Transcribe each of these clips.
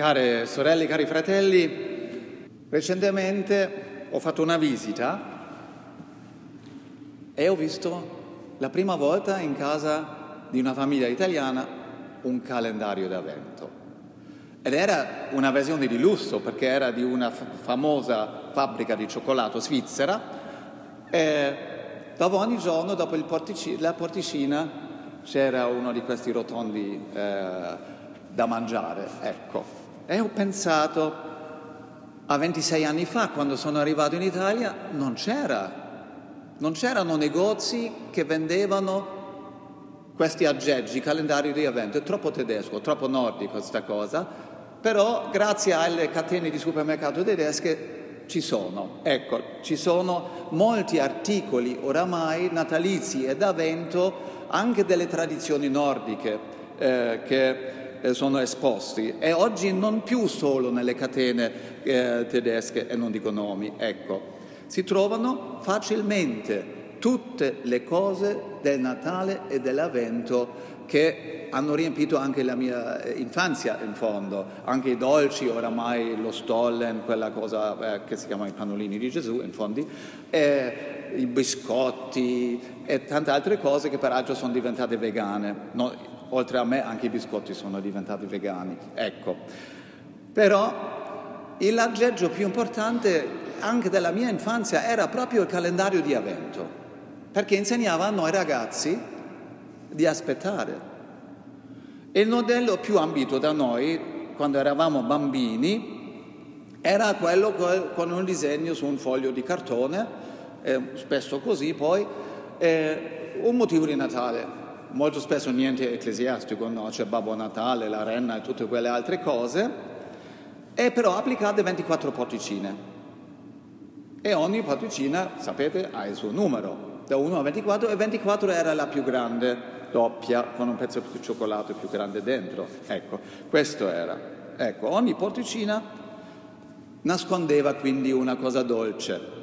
Care sorelle, cari fratelli, recentemente ho fatto una visita e ho visto la prima volta in casa di una famiglia italiana un calendario d'avvento. Ed era una versione di lusso perché era di una f- famosa fabbrica di cioccolato svizzera e dove ogni giorno, dopo portici- la porticina, c'era uno di questi rotondi eh, da mangiare, ecco. E ho pensato, a 26 anni fa, quando sono arrivato in Italia, non c'era, non c'erano negozi che vendevano questi aggeggi, calendari di evento, è troppo tedesco, troppo nordico questa cosa, però grazie alle catene di supermercato tedesche ci sono, ecco, ci sono molti articoli oramai natalizi ed avvento anche delle tradizioni nordiche eh, che eh, sono esposti e oggi non più solo nelle catene eh, tedesche e non dico nomi, ecco, si trovano facilmente tutte le cose del Natale e dell'Avvento che hanno riempito anche la mia eh, infanzia in fondo, anche i dolci, oramai lo stollen, quella cosa eh, che si chiama i pannolini di Gesù in fondo, i biscotti e tante altre cose che peraltro sono diventate vegane. No, oltre a me anche i biscotti sono diventati vegani. Ecco, però l'aggeggio più importante anche della mia infanzia era proprio il calendario di avvento, perché insegnava a noi ragazzi di aspettare. Il modello più ambito da noi, quando eravamo bambini, era quello con un disegno su un foglio di cartone, eh, spesso così poi, eh, un motivo di Natale molto spesso niente ecclesiastico, no? c'è Babbo Natale, la renna e tutte quelle altre cose, e però applicate 24 porticine. E ogni porticina, sapete, ha il suo numero, da 1 a 24, e 24 era la più grande, doppia, con un pezzo di cioccolato più grande dentro. Ecco, questo era. Ecco, ogni porticina nascondeva quindi una cosa dolce.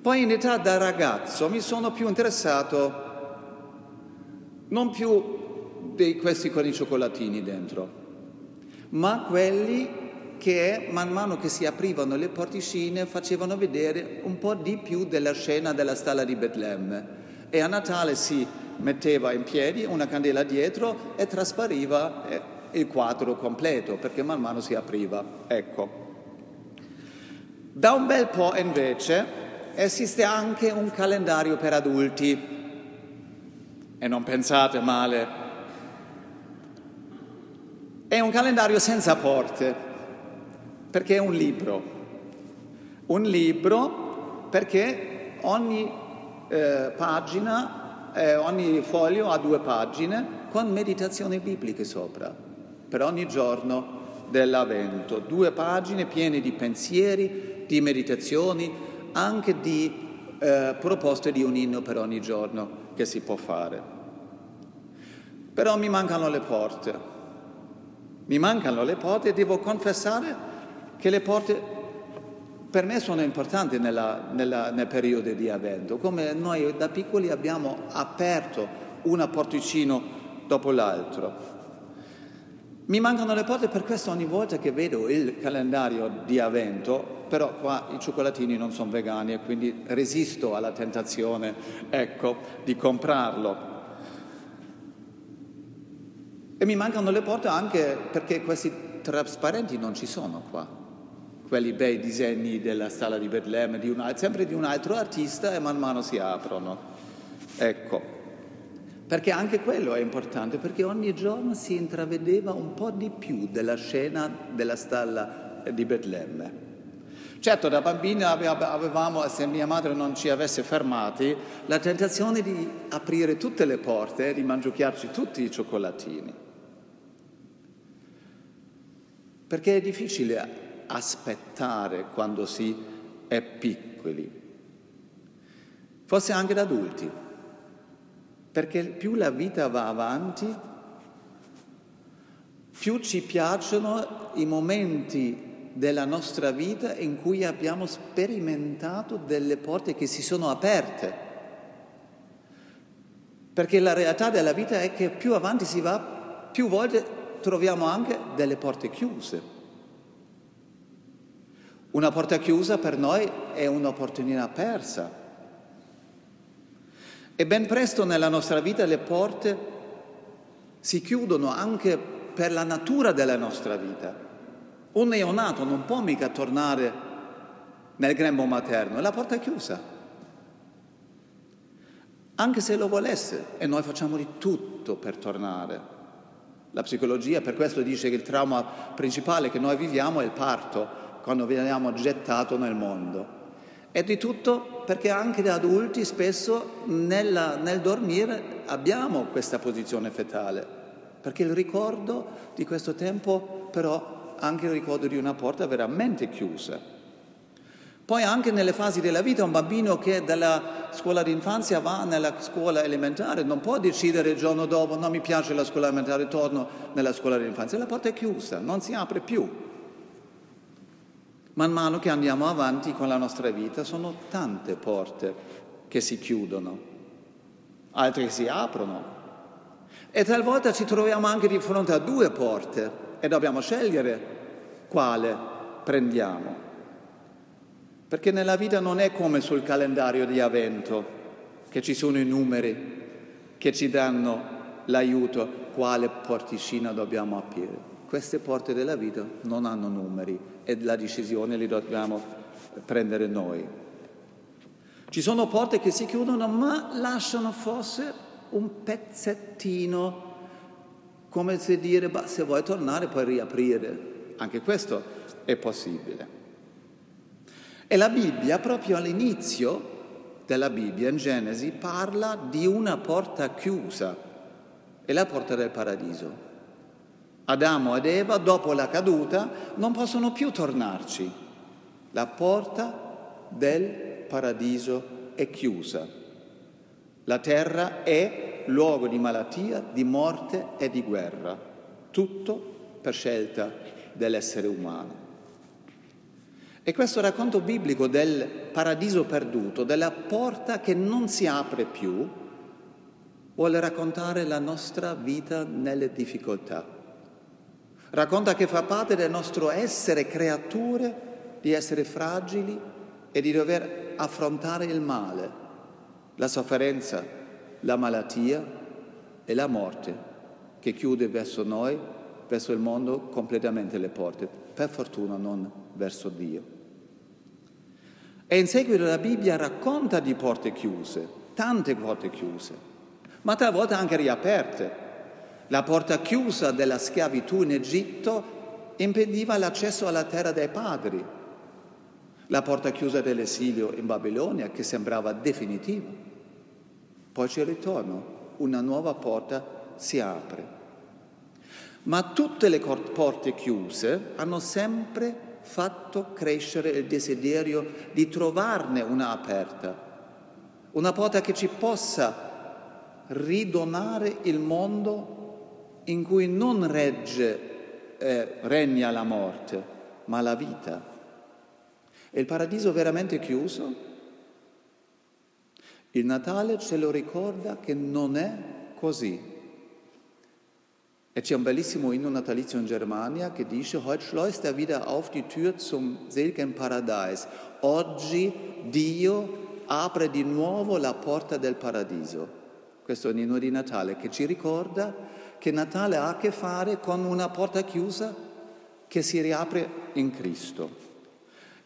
Poi in età da ragazzo mi sono più interessato non più di questi con i cioccolatini dentro, ma quelli che man mano che si aprivano le porticine facevano vedere un po' di più della scena della stalla di Betlemme. E a Natale si metteva in piedi una candela dietro e traspariva eh, il quadro completo, perché man mano si apriva. Ecco. Da un bel po' invece esiste anche un calendario per adulti e non pensate male. È un calendario senza porte, perché è un libro. Un libro perché ogni eh, pagina, eh, ogni foglio ha due pagine con meditazioni bibliche sopra, per ogni giorno dell'avvento. Due pagine piene di pensieri, di meditazioni, anche di eh, proposte di un inno per ogni giorno che si può fare. Però mi mancano le porte. Mi mancano le porte e devo confessare che le porte per me sono importanti nella, nella, nel periodo di avvento, come noi da piccoli abbiamo aperto una porticino dopo l'altro. Mi mancano le porte per questo ogni volta che vedo il calendario di avvento, però qua i cioccolatini non sono vegani e quindi resisto alla tentazione, ecco, di comprarlo. E mi mancano le porte anche perché questi trasparenti non ci sono qua. Quelli bei disegni della stalla di Betlemme, di un, sempre di un altro artista e man mano si aprono. Ecco. Perché anche quello è importante, perché ogni giorno si intravedeva un po' di più della scena della stalla di Betlemme. Certo, da bambina avevamo, se mia madre non ci avesse fermati, la tentazione di aprire tutte le porte e di mangiucchiarci tutti i cioccolatini perché è difficile aspettare quando si è piccoli, forse anche da adulti, perché più la vita va avanti, più ci piacciono i momenti della nostra vita in cui abbiamo sperimentato delle porte che si sono aperte. Perché la realtà della vita è che più avanti si va, più volte troviamo anche delle porte chiuse. Una porta chiusa per noi è un'opportunità persa. E ben presto nella nostra vita le porte si chiudono anche per la natura della nostra vita. Un neonato non può mica tornare nel grembo materno, la porta è chiusa. Anche se lo volesse, e noi facciamo di tutto per tornare. La psicologia per questo dice che il trauma principale che noi viviamo è il parto, quando veniamo gettato nel mondo. E di tutto perché anche da adulti spesso nella, nel dormire abbiamo questa posizione fetale, perché il ricordo di questo tempo però anche il ricordo di una porta veramente chiusa. Poi anche nelle fasi della vita un bambino che dalla scuola d'infanzia va nella scuola elementare non può decidere il giorno dopo non mi piace la scuola elementare, torno nella scuola d'infanzia, la porta è chiusa, non si apre più. Man mano che andiamo avanti con la nostra vita sono tante porte che si chiudono, altre che si aprono. E talvolta ci troviamo anche di fronte a due porte e dobbiamo scegliere quale prendiamo. Perché nella vita non è come sul calendario di avvento, che ci sono i numeri che ci danno l'aiuto, quale porticina dobbiamo aprire. Queste porte della vita non hanno numeri e la decisione li dobbiamo prendere noi. Ci sono porte che si chiudono ma lasciano forse un pezzettino, come se dire, bah, se vuoi tornare puoi riaprire. Anche questo è possibile. E la Bibbia, proprio all'inizio della Bibbia, in Genesi, parla di una porta chiusa, è la porta del paradiso. Adamo ed Eva, dopo la caduta, non possono più tornarci. La porta del paradiso è chiusa. La terra è luogo di malattia, di morte e di guerra. Tutto per scelta dell'essere umano. E questo racconto biblico del paradiso perduto, della porta che non si apre più, vuole raccontare la nostra vita nelle difficoltà Racconta che fa parte del nostro essere creature, di essere fragili e di dover affrontare il male, la sofferenza, la malattia e la morte che chiude verso noi, verso il mondo, completamente le porte, per fortuna non verso Dio. E in seguito la Bibbia racconta di porte chiuse, tante porte chiuse, ma talvolta anche riaperte la porta chiusa della schiavitù in Egitto impediva l'accesso alla terra dei padri. La porta chiusa dell'esilio in Babilonia che sembrava definitiva. Poi c'è il ritorno, una nuova porta si apre. Ma tutte le porte chiuse hanno sempre fatto crescere il desiderio di trovarne una aperta, una porta che ci possa ridonare il mondo in cui non regge, eh, regna la morte, ma la vita. È il paradiso veramente chiuso? Il Natale ce lo ricorda che non è così. E c'è un bellissimo inno natalizio in Germania che dice, heute schleust er wieder auf die Tür zum seligen Paradies. Oggi Dio apre di nuovo la porta del paradiso. Questo è un inno di Natale che ci ricorda che Natale ha a che fare con una porta chiusa che si riapre in Cristo.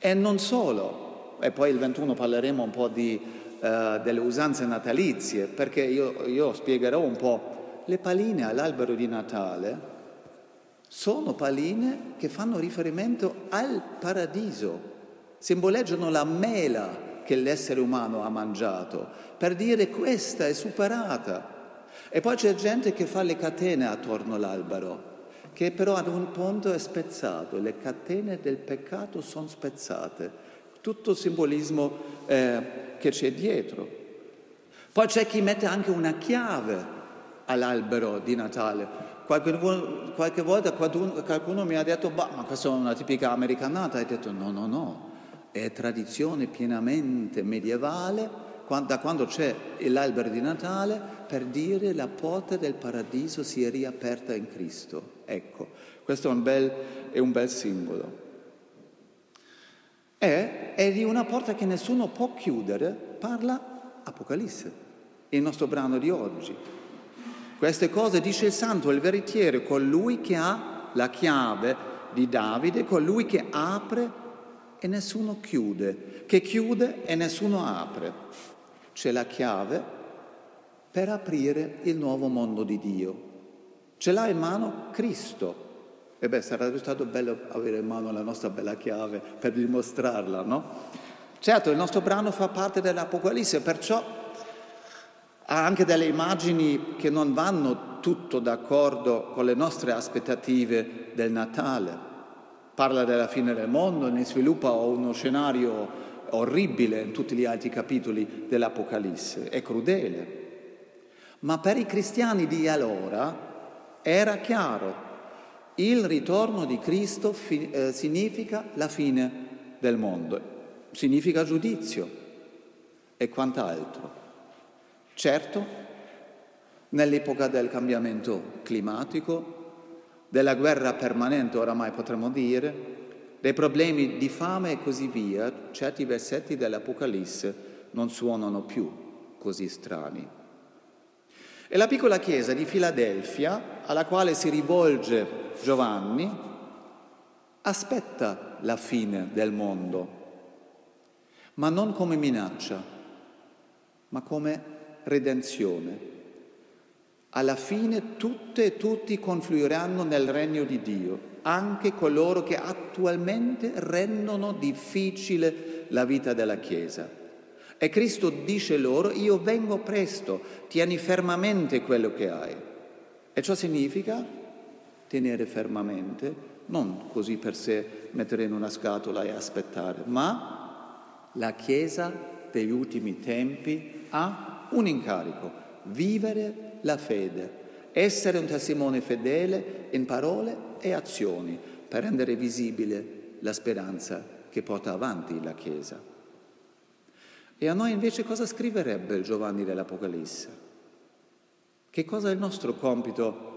E non solo, e poi il 21 parleremo un po' di, uh, delle usanze natalizie, perché io, io spiegherò un po'. Le paline all'albero di Natale sono paline che fanno riferimento al paradiso, simboleggiano la mela che l'essere umano ha mangiato, per dire questa è superata, e poi c'è gente che fa le catene attorno all'albero, che però ad un punto è spezzato, le catene del peccato sono spezzate, tutto il simbolismo eh, che c'è dietro. Poi c'è chi mette anche una chiave all'albero di Natale. Qualche, qualche volta qualcuno, qualcuno, mi ha detto, ma questa è una tipica americanata, e ho detto no, no, no, è tradizione pienamente medievale da quando c'è l'albero di Natale per dire la porta del paradiso si è riaperta in Cristo. Ecco, questo è un bel, è un bel simbolo. E è di una porta che nessuno può chiudere, parla Apocalisse, il nostro brano di oggi. Queste cose dice il santo, il veritiero, colui che ha la chiave di Davide, colui che apre e nessuno chiude, che chiude e nessuno apre. C'è la chiave per aprire il nuovo mondo di Dio. Ce l'ha in mano Cristo. E beh, sarebbe stato bello avere in mano la nostra bella chiave per dimostrarla, no? Certo, il nostro brano fa parte dell'Apocalisse, perciò ha anche delle immagini che non vanno tutto d'accordo con le nostre aspettative del Natale. Parla della fine del mondo, ne sviluppa uno scenario orribile in tutti gli altri capitoli dell'Apocalisse, è crudele. Ma per i cristiani di allora era chiaro, il ritorno di Cristo fi- eh, significa la fine del mondo, significa giudizio e quant'altro. Certo, nell'epoca del cambiamento climatico, della guerra permanente oramai potremmo dire, dei problemi di fame e così via, certi versetti dell'Apocalisse non suonano più così strani. E la piccola chiesa di Filadelfia, alla quale si rivolge Giovanni aspetta la fine del mondo, ma non come minaccia, ma come redenzione. Alla fine tutte e tutti confluiranno nel regno di Dio, anche coloro che attualmente rendono difficile la vita della Chiesa. E Cristo dice loro, io vengo presto, tieni fermamente quello che hai. E ciò significa tenere fermamente, non così per sé mettere in una scatola e aspettare, ma la Chiesa degli ultimi tempi ha un incarico, vivere la fede, essere un testimone fedele in parole e azioni per rendere visibile la speranza che porta avanti la Chiesa. E a noi invece cosa scriverebbe Giovanni dell'Apocalisse? Che cosa è il nostro compito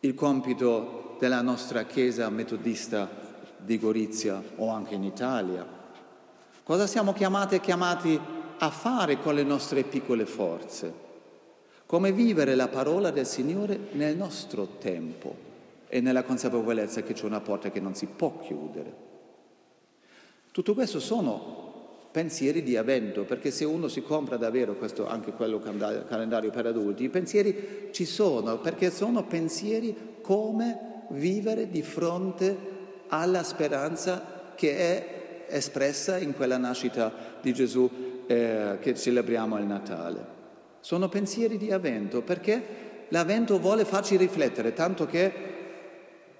il compito della nostra Chiesa metodista di Gorizia o anche in Italia. Cosa siamo chiamati e chiamati a fare con le nostre piccole forze? Come vivere la parola del Signore nel nostro tempo e nella consapevolezza che c'è una porta che non si può chiudere. Tutto questo sono pensieri di avvento, perché se uno si compra davvero questo, anche quello calendario per adulti, i pensieri ci sono, perché sono pensieri come vivere di fronte alla speranza che è espressa in quella nascita di Gesù eh, che celebriamo al Natale. Sono pensieri di avvento, perché l'avvento vuole farci riflettere, tanto che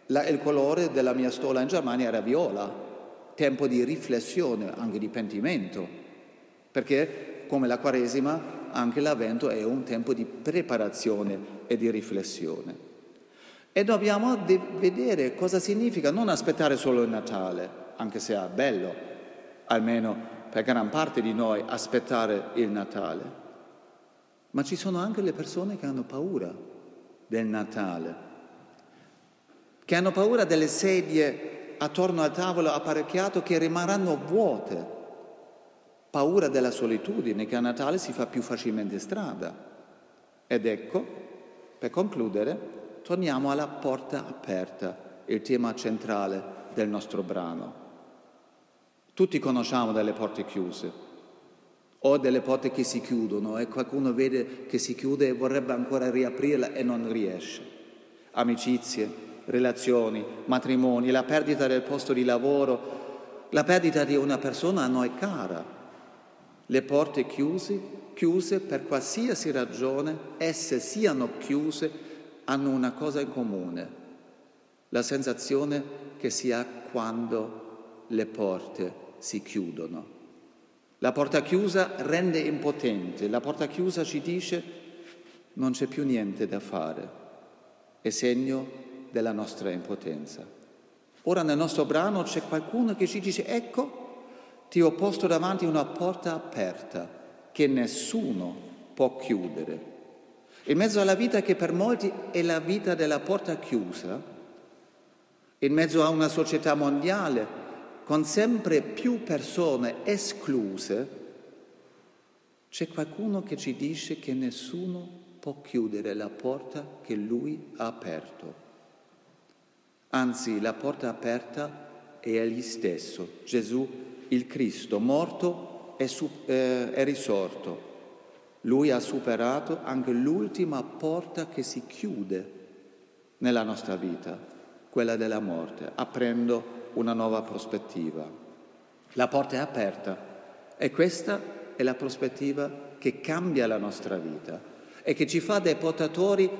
la, il colore della mia stola in Germania era viola, tempo di riflessione, anche di pentimento, perché come la Quaresima anche l'Avvento è un tempo di preparazione e di riflessione. E dobbiamo de- vedere cosa significa non aspettare solo il Natale, anche se è bello, almeno per gran parte di noi, aspettare il Natale. Ma ci sono anche le persone che hanno paura del Natale, che hanno paura delle sedie attorno al tavolo apparecchiato che rimarranno vuote. Paura della solitudine che a Natale si fa più facilmente strada. Ed ecco, per concludere, torniamo alla porta aperta, il tema centrale del nostro brano. Tutti conosciamo delle porte chiuse o delle porte che si chiudono e qualcuno vede che si chiude e vorrebbe ancora riaprirla e non riesce. Amicizie, relazioni, matrimoni, la perdita del posto di lavoro, la perdita di una persona a noi cara. Le porte chiuse, chiuse per qualsiasi ragione, esse siano chiuse, hanno una cosa in comune, la sensazione che si ha quando le porte si chiudono. La porta chiusa rende impotente, la porta chiusa ci dice non c'è più niente da fare, è segno della nostra impotenza. Ora nel nostro brano c'è qualcuno che ci dice, ecco, ti ho posto davanti una porta aperta che nessuno può chiudere. In mezzo alla vita che per molti è la vita della porta chiusa, in mezzo a una società mondiale con sempre più persone escluse, c'è qualcuno che ci dice che nessuno può chiudere la porta che lui ha aperto. Anzi, la porta aperta è egli stesso, Gesù il Cristo, morto e, eh, è risorto. Lui ha superato anche l'ultima porta che si chiude nella nostra vita, quella della morte, aprendo una nuova prospettiva. La porta è aperta e questa è la prospettiva che cambia la nostra vita e che ci fa dei portatori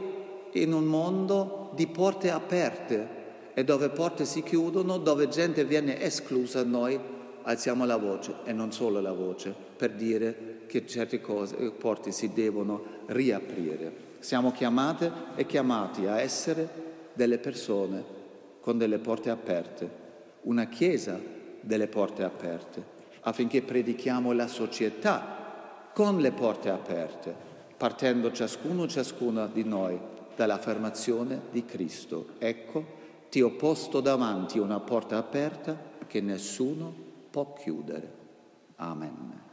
in un mondo di porte aperte e dove porte si chiudono, dove gente viene esclusa, noi alziamo la voce e non solo la voce per dire che certe cose, porte si devono riaprire. Siamo chiamate e chiamati a essere delle persone con delle porte aperte una chiesa delle porte aperte, affinché predichiamo la società con le porte aperte, partendo ciascuno ciascuna di noi dall'affermazione di Cristo. Ecco, ti ho posto davanti una porta aperta che nessuno può chiudere. Amen.